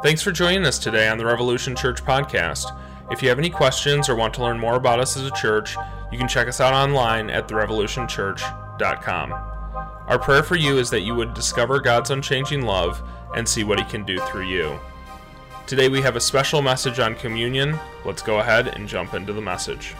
Thanks for joining us today on the Revolution Church podcast. If you have any questions or want to learn more about us as a church, you can check us out online at therevolutionchurch.com. Our prayer for you is that you would discover God's unchanging love and see what He can do through you. Today we have a special message on communion. Let's go ahead and jump into the message.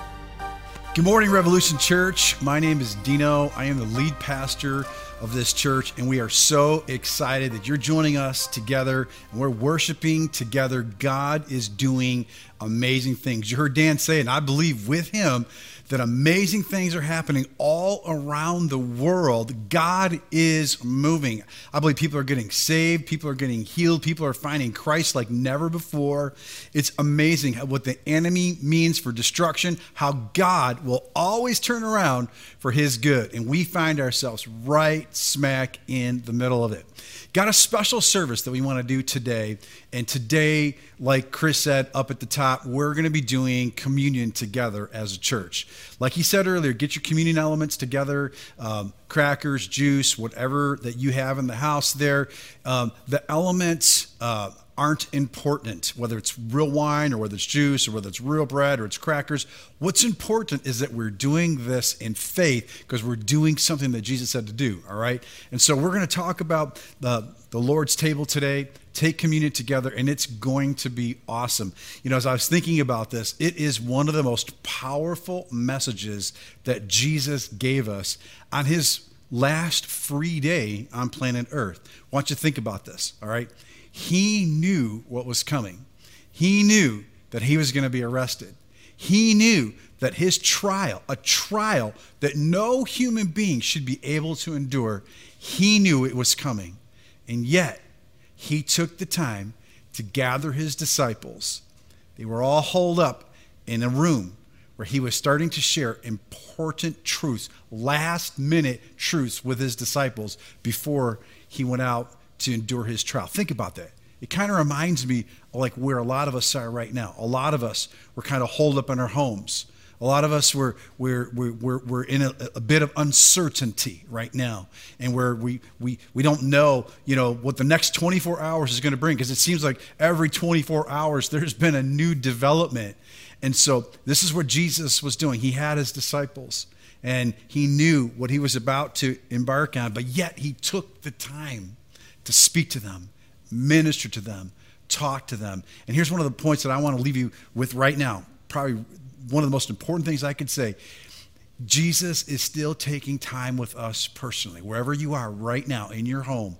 Good morning, Revolution Church. My name is Dino. I am the lead pastor of this church, and we are so excited that you're joining us together and we're worshiping together. God is doing amazing things. You heard Dan say, and I believe with him that amazing things are happening all around the world. God is moving. I believe people are getting saved, people are getting healed, people are finding Christ like never before. It's amazing what the enemy means for destruction, how God will always turn around for his good. And we find ourselves right smack in the middle of it. Got a special service that we want to do today. And today, like Chris said up at the top, we're going to be doing communion together as a church. Like he said earlier, get your communion elements together um, crackers, juice, whatever that you have in the house there. Um, the elements, uh, aren't important, whether it's real wine or whether it's juice or whether it's real bread or it's crackers. What's important is that we're doing this in faith because we're doing something that Jesus said to do, all right? And so we're going to talk about the, the Lord's table today, take communion together, and it's going to be awesome. You know, as I was thinking about this, it is one of the most powerful messages that Jesus gave us on his last free day on planet Earth. I want you to think about this, all right? He knew what was coming. He knew that he was going to be arrested. He knew that his trial, a trial that no human being should be able to endure, he knew it was coming. And yet, he took the time to gather his disciples. They were all holed up in a room where he was starting to share important truths, last minute truths with his disciples before he went out to endure his trial. Think about that. It kind of reminds me like where a lot of us are right now. A lot of us were kind of holed up in our homes. A lot of us were we're, we're, we're, in a, a, bit of uncertainty right now, and where we, we, we don't know you know what the next 24 hours is going to bring because it seems like every 24 hours there's been a new development, and so this is what Jesus was doing. He had his disciples, and he knew what he was about to embark on, but yet he took the time to speak to them, minister to them, talk to them. And here's one of the points that I want to leave you with right now. Probably one of the most important things I could say. Jesus is still taking time with us personally, wherever you are right now, in your home,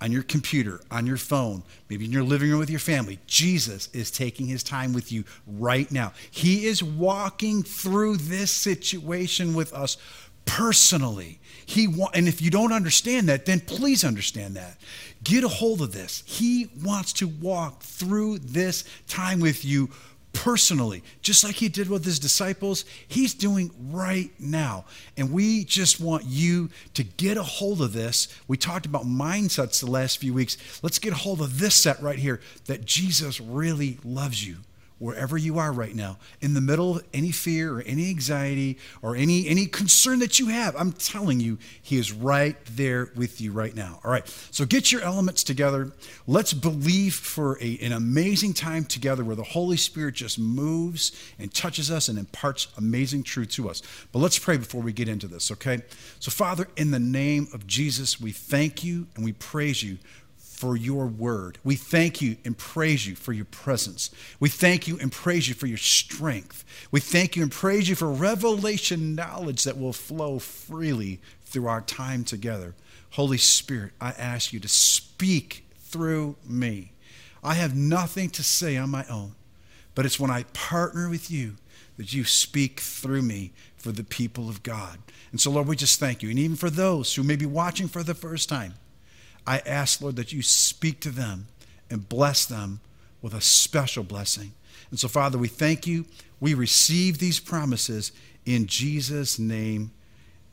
on your computer, on your phone, maybe in your living room with your family. Jesus is taking his time with you right now. He is walking through this situation with us personally. He wa- and if you don't understand that, then please understand that. Get a hold of this. He wants to walk through this time with you personally, just like he did with his disciples. He's doing right now. And we just want you to get a hold of this. We talked about mindsets the last few weeks. Let's get a hold of this set right here that Jesus really loves you wherever you are right now, in the middle of any fear or any anxiety or any, any concern that you have, I'm telling you, He is right there with you right now. All right, so get your elements together. Let's believe for a, an amazing time together where the Holy Spirit just moves and touches us and imparts amazing truth to us. But let's pray before we get into this, okay? So, Father, in the name of Jesus, we thank you and we praise you for your word. We thank you and praise you for your presence. We thank you and praise you for your strength. We thank you and praise you for revelation knowledge that will flow freely through our time together. Holy Spirit, I ask you to speak through me. I have nothing to say on my own, but it's when I partner with you that you speak through me for the people of God. And so, Lord, we just thank you. And even for those who may be watching for the first time, I ask, Lord, that you speak to them and bless them with a special blessing. And so, Father, we thank you. We receive these promises in Jesus' name.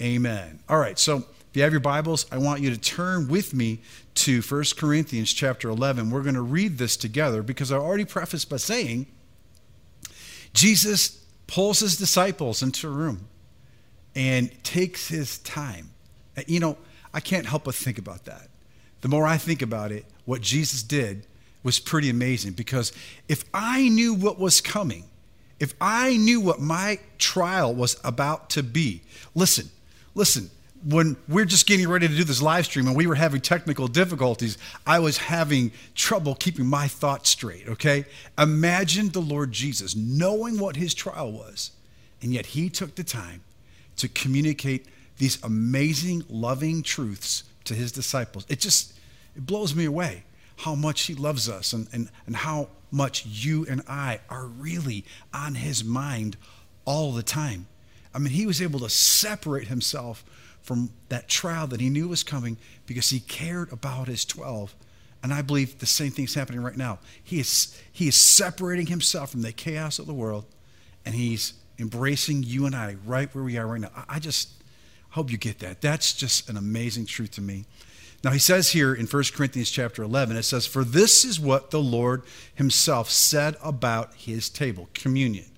Amen. All right, so if you have your Bibles, I want you to turn with me to 1 Corinthians chapter 11. We're going to read this together because I already prefaced by saying Jesus pulls his disciples into a room and takes his time. You know, I can't help but think about that the more I think about it, what Jesus did was pretty amazing because if I knew what was coming, if I knew what my trial was about to be, listen, listen, when we're just getting ready to do this live stream and we were having technical difficulties, I was having trouble keeping my thoughts straight, okay? Imagine the Lord Jesus knowing what his trial was, and yet he took the time to communicate these amazing, loving truths to his disciples. It just it blows me away how much he loves us and, and, and how much you and I are really on his mind all the time. I mean, he was able to separate himself from that trial that he knew was coming because he cared about his 12. And I believe the same thing is happening right now. He is, he is separating himself from the chaos of the world and he's embracing you and I right where we are right now. I, I just hope you get that. That's just an amazing truth to me. Now he says here in 1 Corinthians chapter 11, it says, For this is what the Lord himself said about his table, communion,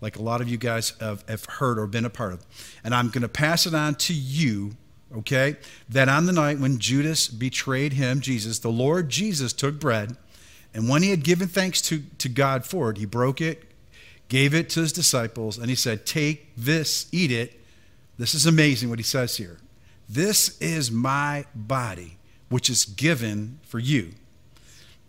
like a lot of you guys have, have heard or been a part of. And I'm going to pass it on to you, okay? That on the night when Judas betrayed him, Jesus, the Lord Jesus took bread, and when he had given thanks to, to God for it, he broke it, gave it to his disciples, and he said, Take this, eat it. This is amazing what he says here. This is my body, which is given for you.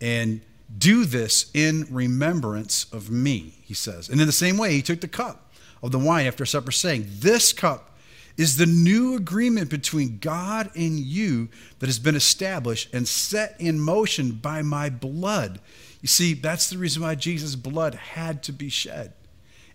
And do this in remembrance of me, he says. And in the same way, he took the cup of the wine after supper, saying, This cup is the new agreement between God and you that has been established and set in motion by my blood. You see, that's the reason why Jesus' blood had to be shed.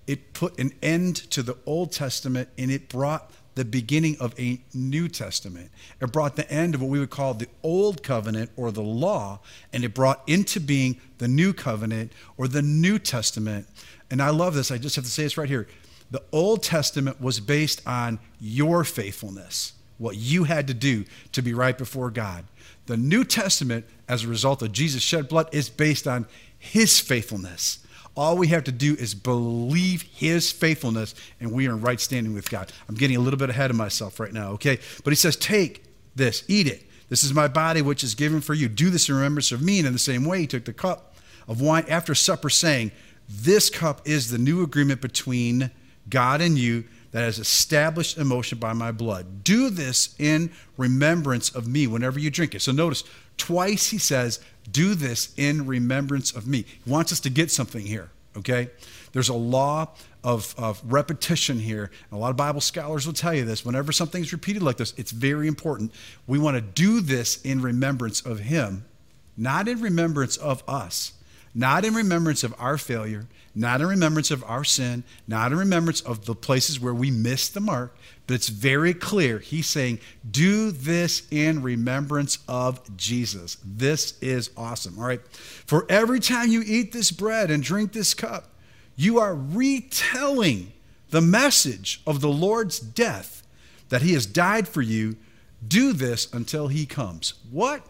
It put an end to the Old Testament and it brought the beginning of a New Testament. It brought the end of what we would call the Old Covenant or the law, and it brought into being the New Covenant or the New Testament. And I love this. I just have to say this right here. The Old Testament was based on your faithfulness, what you had to do to be right before God. The New Testament, as a result of Jesus' shed blood, is based on his faithfulness. All we have to do is believe his faithfulness, and we are in right standing with God. I'm getting a little bit ahead of myself right now, okay? But he says, Take this, eat it. This is my body, which is given for you. Do this in remembrance of me. And in the same way, he took the cup of wine after supper, saying, This cup is the new agreement between God and you that is established in motion by my blood. Do this in remembrance of me whenever you drink it. So notice, twice he says, do this in remembrance of me. He wants us to get something here, okay? There's a law of, of repetition here. And a lot of Bible scholars will tell you this. Whenever something's repeated like this, it's very important. We want to do this in remembrance of Him, not in remembrance of us, not in remembrance of our failure, not in remembrance of our sin, not in remembrance of the places where we missed the mark, it's very clear. He's saying, do this in remembrance of Jesus. This is awesome. All right. For every time you eat this bread and drink this cup, you are retelling the message of the Lord's death that he has died for you. Do this until he comes. What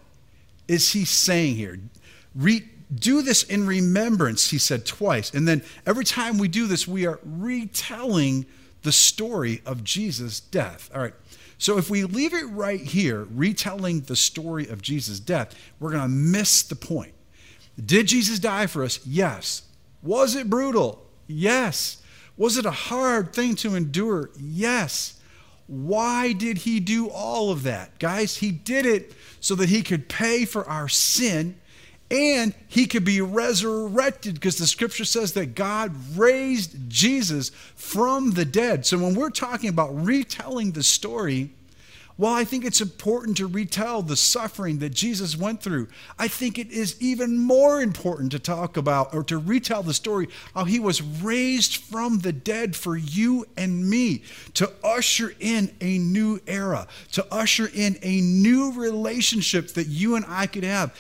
is he saying here? Re- do this in remembrance, he said twice. And then every time we do this, we are retelling the story of Jesus' death. All right. So if we leave it right here, retelling the story of Jesus' death, we're going to miss the point. Did Jesus die for us? Yes. Was it brutal? Yes. Was it a hard thing to endure? Yes. Why did he do all of that? Guys, he did it so that he could pay for our sin and he could be resurrected because the scripture says that God raised Jesus from the dead. So when we're talking about retelling the story, well, I think it's important to retell the suffering that Jesus went through. I think it is even more important to talk about or to retell the story how he was raised from the dead for you and me to usher in a new era, to usher in a new relationship that you and I could have.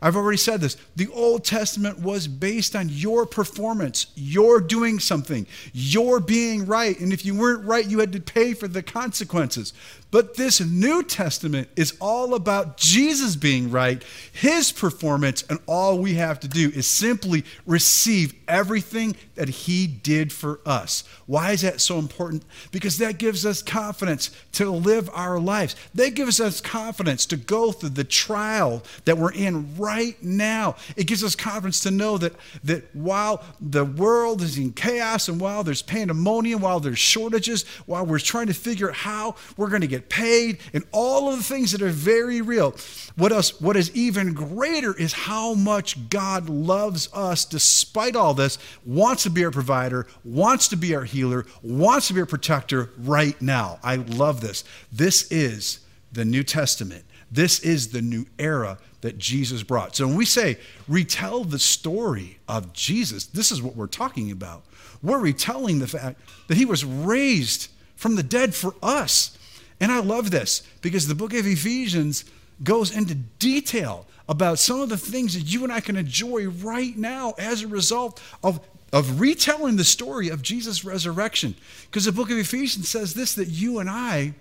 I've already said this. The Old Testament was based on your performance, your doing something, your being right. And if you weren't right, you had to pay for the consequences. But this New Testament is all about Jesus being right, his performance, and all we have to do is simply receive everything that he did for us. Why is that so important? Because that gives us confidence to live our lives. That gives us confidence to go through the trial that we're in right now. It gives us confidence to know that, that while the world is in chaos and while there's pandemonium, while there's shortages, while we're trying to figure out how we're going to get paid, and all of the things that are very real, what else what is even greater is how much God loves us despite all this, wants to be our provider, wants to be our healer, wants to be our protector right now. I love this. This is the New Testament. This is the new era that Jesus brought. So when we say retell the story of Jesus, this is what we're talking about. We're retelling the fact that he was raised from the dead for us. And I love this because the book of Ephesians goes into detail about some of the things that you and I can enjoy right now as a result of, of retelling the story of Jesus' resurrection. Because the book of Ephesians says this that you and I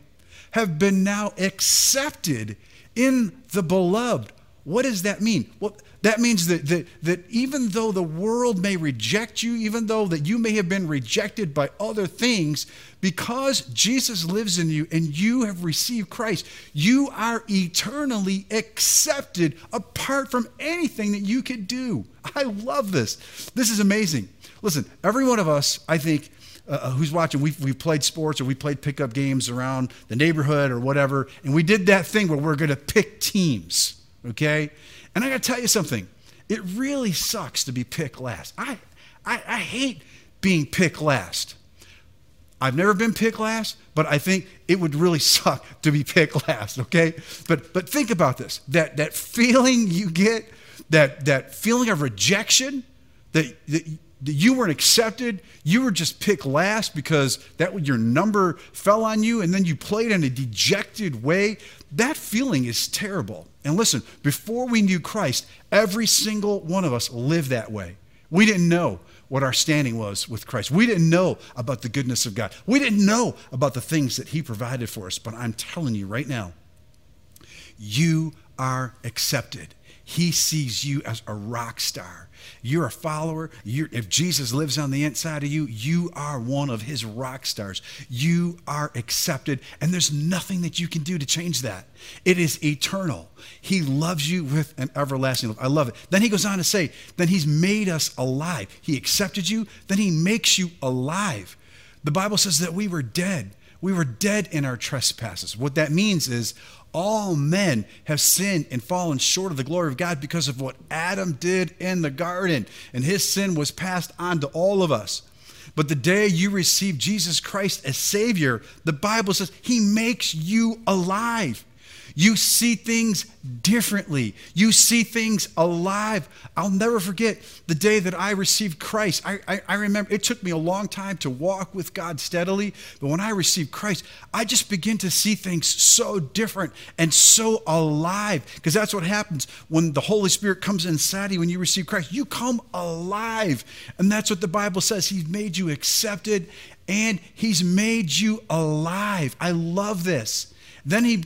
have been now accepted in the beloved. What does that mean? Well, that means that, that, that even though the world may reject you, even though that you may have been rejected by other things, because Jesus lives in you and you have received Christ, you are eternally accepted apart from anything that you could do. I love this. This is amazing. Listen, every one of us, I think, uh, uh who's watching, we've, we've played sports or we played pickup games around the neighborhood or whatever, and we did that thing where we're going to pick teams, okay? And I got to tell you something. It really sucks to be picked last. I, I, I hate being picked last. I've never been picked last, but I think it would really suck to be picked last, okay? But but think about this. That that feeling you get, that that feeling of rejection, that, that you weren't accepted, you were just picked last because that your number fell on you and then you played in a dejected way. That feeling is terrible. And listen, before we knew Christ, every single one of us lived that way. We didn't know what our standing was with Christ. We didn't know about the goodness of God. We didn't know about the things that He provided for us. But I'm telling you right now, you are accepted. He sees you as a rock star. You're a follower. You're, if Jesus lives on the inside of you, you are one of his rock stars. You are accepted, and there's nothing that you can do to change that. It is eternal. He loves you with an everlasting love. I love it. Then he goes on to say, then he's made us alive. He accepted you, then he makes you alive. The Bible says that we were dead. We were dead in our trespasses. What that means is all men have sinned and fallen short of the glory of God because of what Adam did in the garden. And his sin was passed on to all of us. But the day you receive Jesus Christ as Savior, the Bible says He makes you alive. You see things differently. You see things alive. I'll never forget the day that I received Christ. I, I, I, remember it took me a long time to walk with God steadily, but when I received Christ, I just begin to see things so different and so alive. Because that's what happens when the Holy Spirit comes inside you when you receive Christ. You come alive. And that's what the Bible says. He's made you accepted and He's made you alive. I love this. Then He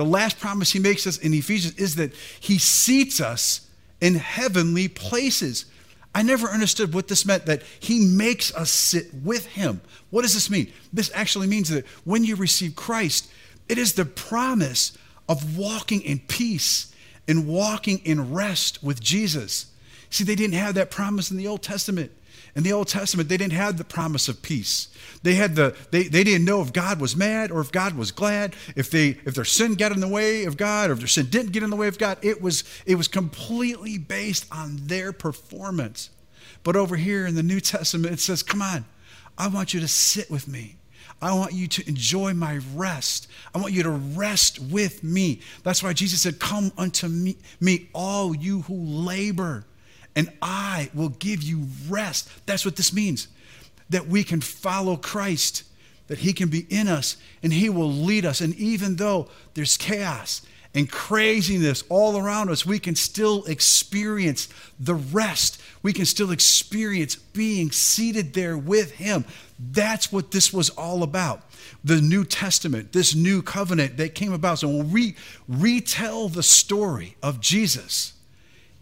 the last promise he makes us in Ephesians is that he seats us in heavenly places. I never understood what this meant that he makes us sit with him. What does this mean? This actually means that when you receive Christ, it is the promise of walking in peace and walking in rest with Jesus. See, they didn't have that promise in the Old Testament. In the Old Testament, they didn't have the promise of peace. They had the they, they didn't know if God was mad or if God was glad, if they if their sin got in the way of God or if their sin didn't get in the way of God. It was it was completely based on their performance. But over here in the New Testament, it says, Come on, I want you to sit with me. I want you to enjoy my rest. I want you to rest with me. That's why Jesus said, Come unto me, me all you who labor and I will give you rest. That's what this means that we can follow Christ, that He can be in us and He will lead us. And even though there's chaos and craziness all around us, we can still experience the rest. We can still experience being seated there with Him. That's what this was all about. The New Testament, this new covenant that came about. So when we retell the story of Jesus,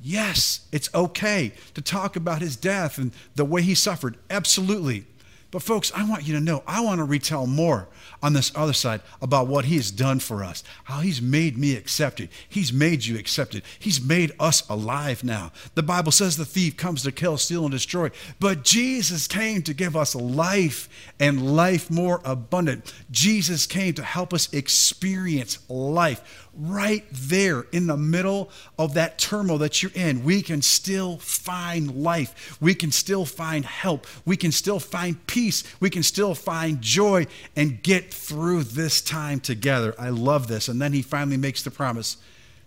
yes, it's okay to talk about his death and the way he suffered. Absolutely. But, folks, I want you to know, I want to retell more on this other side about what he has done for us, how he's made me accepted. He's made you accepted. He's made us alive now. The Bible says the thief comes to kill, steal, and destroy, but Jesus came to give us life and life more abundant. Jesus came to help us experience life right there in the middle of that turmoil that you're in, we can still find life. We can still find help. We can still find peace. We can still find joy and get through this time together. I love this. And then he finally makes the promise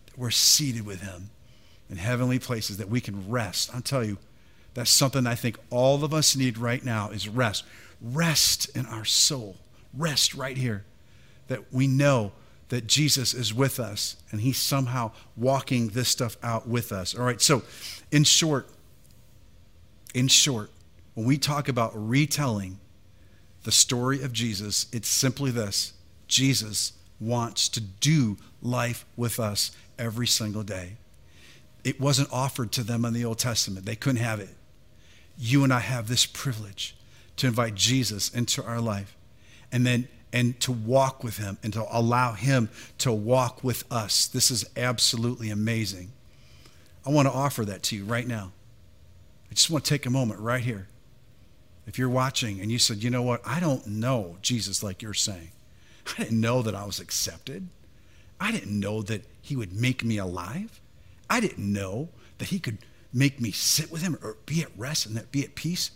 that we're seated with him in heavenly places, that we can rest. I'll tell you, that's something I think all of us need right now is rest. Rest in our soul. Rest right here. That we know that Jesus is with us and he's somehow walking this stuff out with us. All right, so in short, in short, when we talk about retelling the story of Jesus, it's simply this Jesus wants to do life with us every single day. It wasn't offered to them in the Old Testament, they couldn't have it. You and I have this privilege to invite Jesus into our life. And then and to walk with him and to allow him to walk with us. This is absolutely amazing. I want to offer that to you right now. I just want to take a moment right here. If you're watching and you said, you know what, I don't know Jesus like you're saying. I didn't know that I was accepted. I didn't know that he would make me alive. I didn't know that he could make me sit with him or be at rest and that be at peace.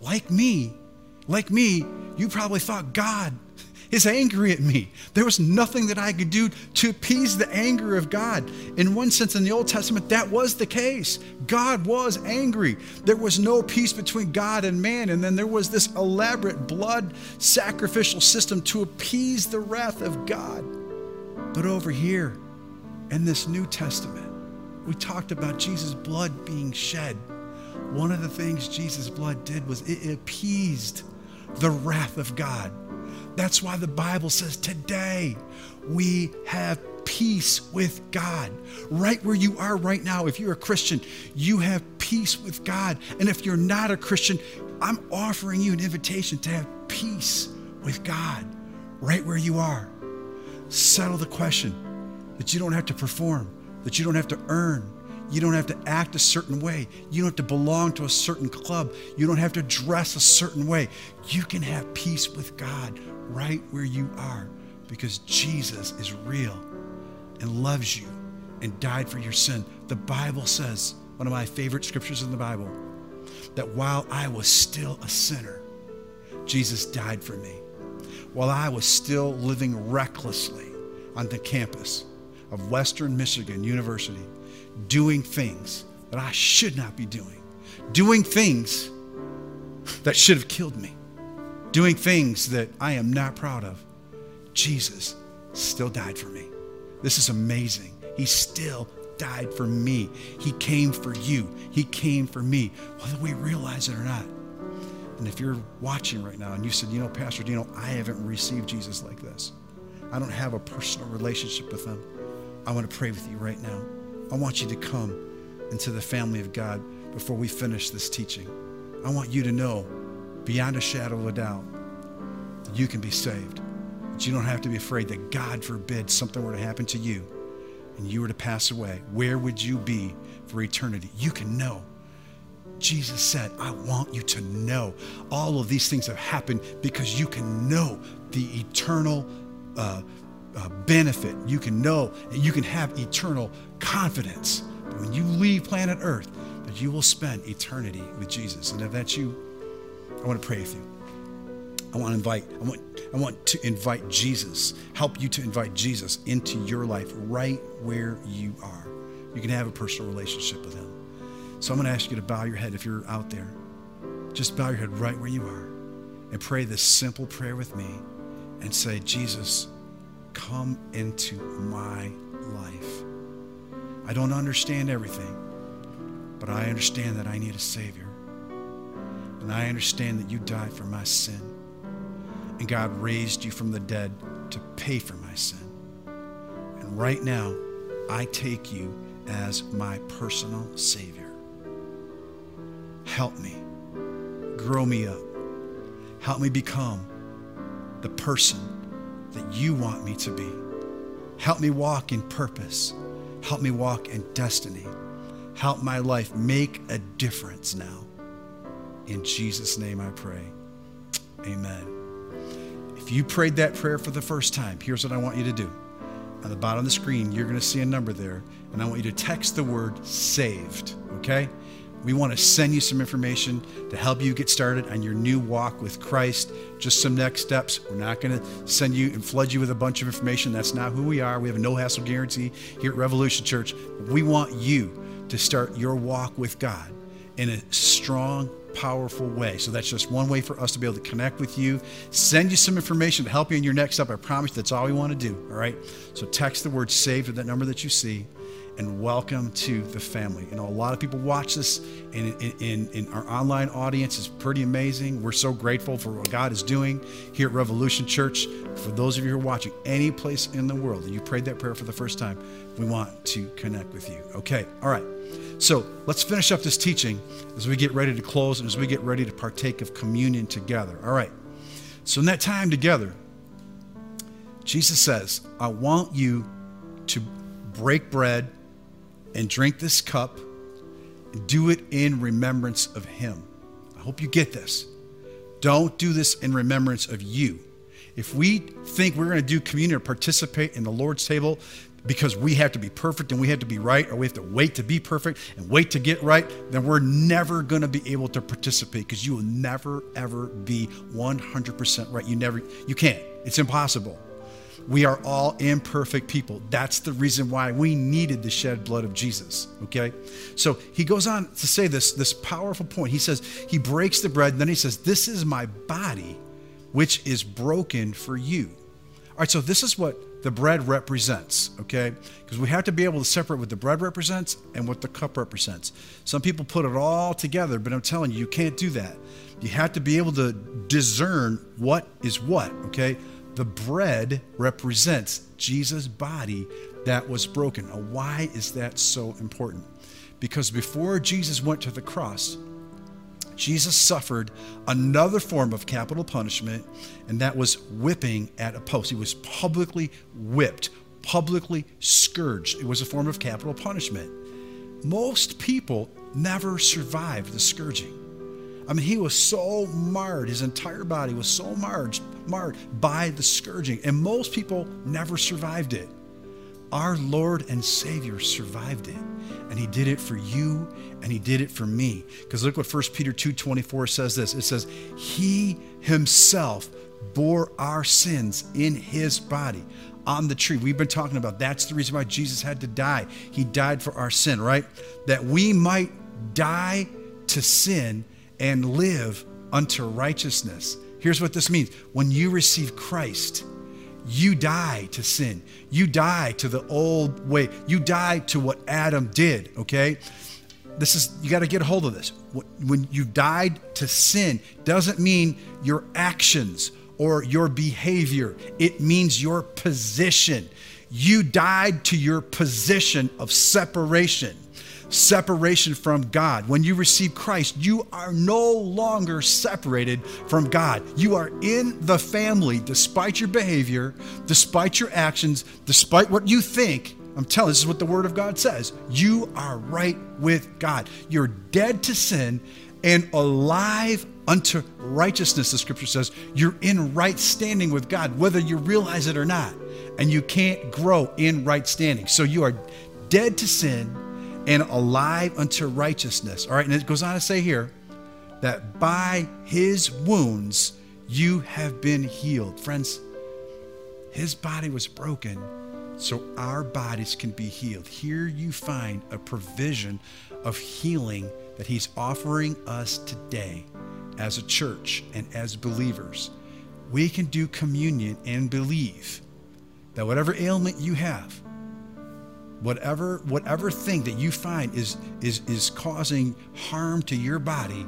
Like me, like me, you probably thought God is angry at me. There was nothing that I could do to appease the anger of God. In one sense, in the Old Testament, that was the case. God was angry. There was no peace between God and man. And then there was this elaborate blood sacrificial system to appease the wrath of God. But over here, in this New Testament, we talked about Jesus' blood being shed. One of the things Jesus' blood did was it appeased the wrath of God. That's why the Bible says today we have peace with God. Right where you are right now, if you're a Christian, you have peace with God. And if you're not a Christian, I'm offering you an invitation to have peace with God right where you are. Settle the question that you don't have to perform, that you don't have to earn, you don't have to act a certain way. You don't have to belong to a certain club. You don't have to dress a certain way. You can have peace with God right where you are because Jesus is real and loves you and died for your sin. The Bible says, one of my favorite scriptures in the Bible, that while I was still a sinner, Jesus died for me. While I was still living recklessly on the campus of Western Michigan University, doing things that I should not be doing, doing things that should have killed me, doing things that I am not proud of. Jesus still died for me. This is amazing. He still died for me. He came for you. He came for me, whether we realize it or not. And if you're watching right now and you said, you know, Pastor Dino, I haven't received Jesus like this, I don't have a personal relationship with him, I want to pray with you right now. I want you to come into the family of God before we finish this teaching. I want you to know, beyond a shadow of a doubt, that you can be saved. That you don't have to be afraid that God forbid something were to happen to you and you were to pass away. Where would you be for eternity? You can know. Jesus said, I want you to know. All of these things have happened because you can know the eternal uh, uh, benefit. You can know and you can have eternal confidence that when you leave planet Earth, that you will spend eternity with Jesus. And if that's you, I want to pray with you. I want to invite, I want, I want to invite Jesus, help you to invite Jesus into your life right where you are. You can have a personal relationship with him. So I'm going to ask you to bow your head if you're out there. Just bow your head right where you are and pray this simple prayer with me and say, Jesus, come into my life. I don't understand everything, but I understand that I need a Savior. And I understand that you died for my sin. And God raised you from the dead to pay for my sin. And right now, I take you as my personal Savior. Help me. Grow me up. Help me become the person that you want me to be. Help me walk in purpose. Help me walk in destiny. Help my life make a difference now. In Jesus' name I pray. Amen. If you prayed that prayer for the first time, here's what I want you to do. On the bottom of the screen, you're going to see a number there, and I want you to text the word saved, okay? We want to send you some information to help you get started on your new walk with Christ. Just some next steps. We're not going to send you and flood you with a bunch of information. That's not who we are. We have a no hassle guarantee here at Revolution Church. We want you to start your walk with God in a strong, powerful way. So that's just one way for us to be able to connect with you, send you some information to help you in your next step. I promise that's all we want to do. All right. So text the word saved to that number that you see and welcome to the family. You know, a lot of people watch this, and in, in, in, our online audience is pretty amazing. We're so grateful for what God is doing here at Revolution Church. For those of you who are watching any place in the world and you prayed that prayer for the first time, we want to connect with you. Okay, all right. So let's finish up this teaching as we get ready to close and as we get ready to partake of communion together. All right. So in that time together, Jesus says, I want you to break bread and drink this cup and do it in remembrance of him. I hope you get this. Don't do this in remembrance of you. If we think we're going to do communion or participate in the Lord's table because we have to be perfect and we have to be right, or we have to wait to be perfect and wait to get right, then we're never going to be able to participate because you will never, ever be 100% right. You never, you can't. It's impossible. We are all imperfect people. That's the reason why we needed the shed blood of Jesus. Okay? So he goes on to say this, this powerful point. He says, He breaks the bread, and then he says, This is my body, which is broken for you. All right, so this is what the bread represents, okay? Because we have to be able to separate what the bread represents and what the cup represents. Some people put it all together, but I'm telling you, you can't do that. You have to be able to discern what is what, okay? The bread represents Jesus' body that was broken. Now, why is that so important? Because before Jesus went to the cross, Jesus suffered another form of capital punishment, and that was whipping at a post. He was publicly whipped, publicly scourged. It was a form of capital punishment. Most people never survived the scourging. I mean, he was so marred, his entire body was so marred, marred by the scourging, and most people never survived it. Our Lord and Savior survived it, and he did it for you and he did it for me. Because look what 1 Peter 2:24 says this. It says, "He himself bore our sins in his body on the tree. We've been talking about that's the reason why Jesus had to die. He died for our sin, right? That we might die to sin and live unto righteousness. Here's what this means when you receive Christ, you die to sin. You die to the old way. You die to what Adam did, okay? This is, you got to get a hold of this. When you died to sin, doesn't mean your actions or your behavior, it means your position. You died to your position of separation separation from God. When you receive Christ, you are no longer separated from God. You are in the family despite your behavior, despite your actions, despite what you think. I'm telling this is what the Word of God says. You are right with God. You're dead to sin and alive unto righteousness, the scripture says. You're in right standing with God, whether you realize it or not. And you can't grow in right standing. So you are dead to sin and alive unto righteousness. All right, and it goes on to say here that by his wounds you have been healed. Friends, his body was broken so our bodies can be healed. Here you find a provision of healing that he's offering us today as a church and as believers. We can do communion and believe that whatever ailment you have, whatever whatever thing that you find is is is causing harm to your body,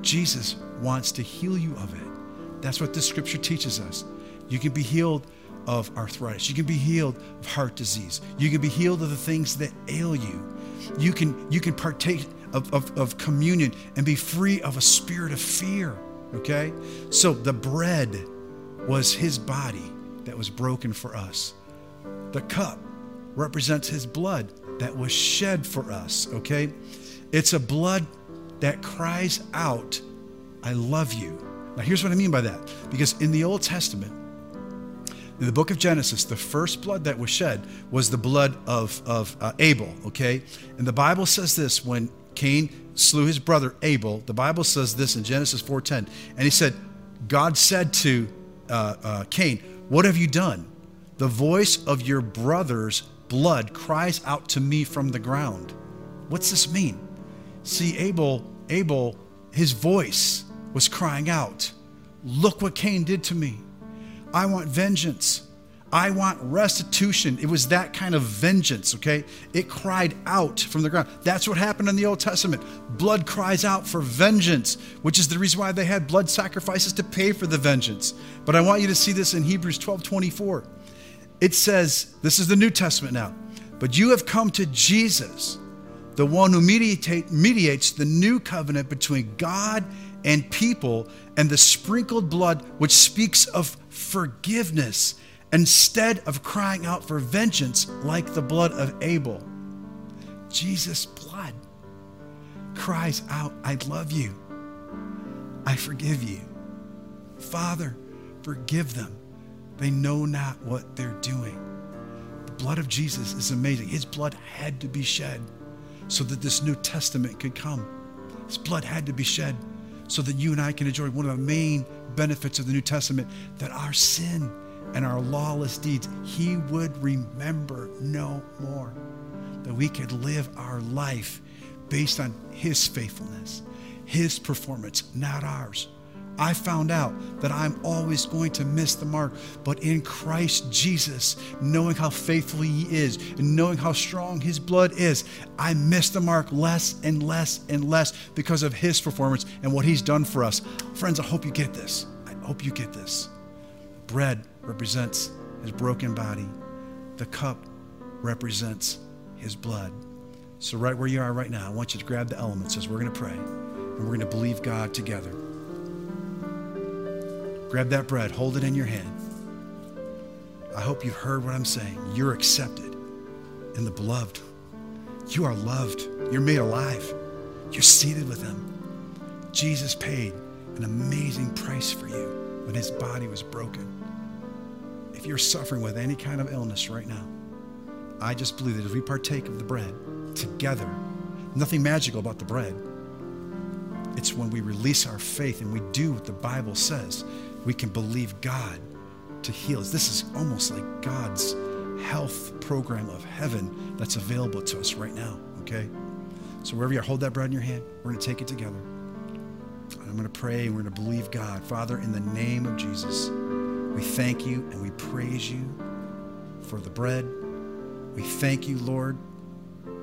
Jesus wants to heal you of it. That's what the scripture teaches us. You can be healed of arthritis. You can be healed of heart disease. You can be healed of the things that ail you. You can you can partake of, of, of communion and be free of a spirit of fear. Okay? So the bread was his body that was broken for us. The cup represents his blood that was shed for us. Okay? It's a blood that cries out, I love you. Now, here's what I mean by that. Because in the Old Testament, in the book of Genesis, the first blood that was shed was the blood of, of uh, Abel, okay? And the Bible says this when Cain slew his brother Abel, the Bible says this in Genesis 4.10. And he said, God said to uh, uh, Cain, what have you done? The voice of your brother's blood cries out to me from the ground. What's this mean? See, Abel, Abel, his voice was crying out, Look what Cain did to me. I want vengeance. I want restitution. It was that kind of vengeance, okay? It cried out from the ground. That's what happened in the Old Testament. Blood cries out for vengeance, which is the reason why they had blood sacrifices to pay for the vengeance. But I want you to see this in Hebrews 12 24. It says, this is the New Testament now, but you have come to Jesus, the one who mediate, mediates the new covenant between God and people, and the sprinkled blood which speaks of forgiveness instead of crying out for vengeance like the blood of Abel. Jesus' blood cries out, I love you. I forgive you. Father, forgive them. They know not what they're doing. The blood of Jesus is amazing. His blood had to be shed so that this New Testament could come. His blood had to be shed so that you and I can enjoy one of the main benefits of the New Testament that our sin and our lawless deeds, He would remember no more. That we could live our life based on His faithfulness, His performance, not ours. I found out that I'm always going to miss the mark. But in Christ Jesus, knowing how faithful He is and knowing how strong His blood is, I miss the mark less and less and less because of His performance and what He's done for us. Friends, I hope you get this. I hope you get this. Bread represents His broken body, the cup represents His blood. So, right where you are right now, I want you to grab the elements as we're going to pray and we're going to believe God together. Grab that bread, hold it in your hand. I hope you've heard what I'm saying. You're accepted in the beloved. You are loved. You're made alive. You're seated with Him. Jesus paid an amazing price for you when His body was broken. If you're suffering with any kind of illness right now, I just believe that as we partake of the bread together, nothing magical about the bread. It's when we release our faith and we do what the Bible says we can believe God to heal us. This is almost like God's health program of heaven that's available to us right now, okay? So wherever you are, hold that bread in your hand. We're going to take it together. I'm going to pray and we're going to believe God. Father, in the name of Jesus, we thank you and we praise you for the bread. We thank you, Lord,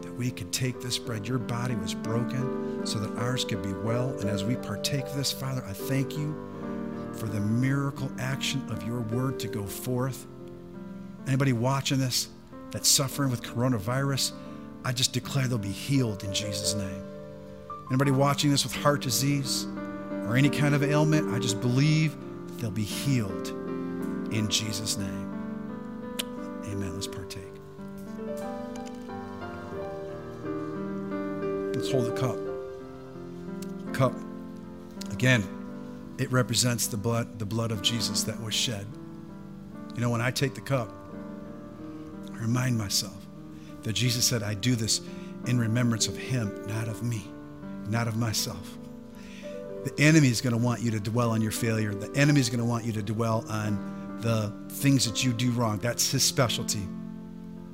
that we could take this bread. Your body was broken so that ours could be well. And as we partake of this, Father, I thank you for the miracle action of your word to go forth. Anybody watching this that's suffering with coronavirus, I just declare they'll be healed in Jesus' name. Anybody watching this with heart disease or any kind of ailment, I just believe they'll be healed in Jesus' name. Amen. Let's partake. Let's hold the cup. Cup. Again, it represents the blood, the blood of Jesus that was shed. You know, when I take the cup, I remind myself that Jesus said, I do this in remembrance of him, not of me, not of myself. The enemy is going to want you to dwell on your failure. The enemy is going to want you to dwell on the things that you do wrong. That's his specialty.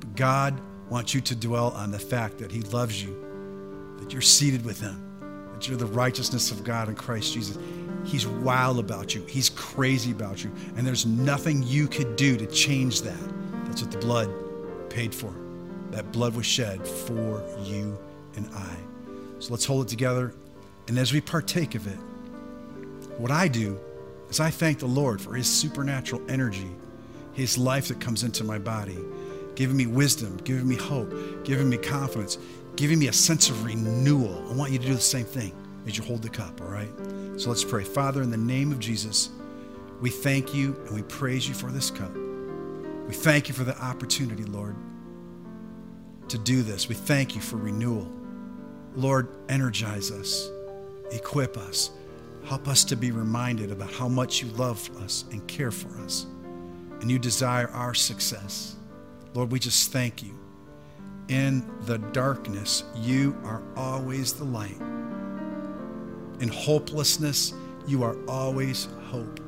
But God wants you to dwell on the fact that he loves you, that you're seated with him, that you're the righteousness of God in Christ Jesus. He's wild about you. He's crazy about you. And there's nothing you could do to change that. That's what the blood paid for. That blood was shed for you and I. So let's hold it together. And as we partake of it, what I do is I thank the Lord for his supernatural energy, his life that comes into my body, giving me wisdom, giving me hope, giving me confidence, giving me a sense of renewal. I want you to do the same thing as you hold the cup, all right? So let's pray. Father, in the name of Jesus, we thank you and we praise you for this cup. We thank you for the opportunity, Lord, to do this. We thank you for renewal. Lord, energize us, equip us, help us to be reminded about how much you love us and care for us, and you desire our success. Lord, we just thank you. In the darkness, you are always the light. In hopelessness, you are always hope.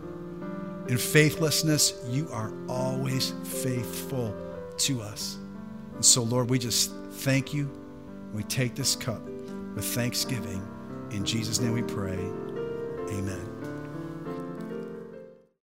In faithlessness, you are always faithful to us. And so, Lord, we just thank you. We take this cup with thanksgiving. In Jesus' name we pray. Amen.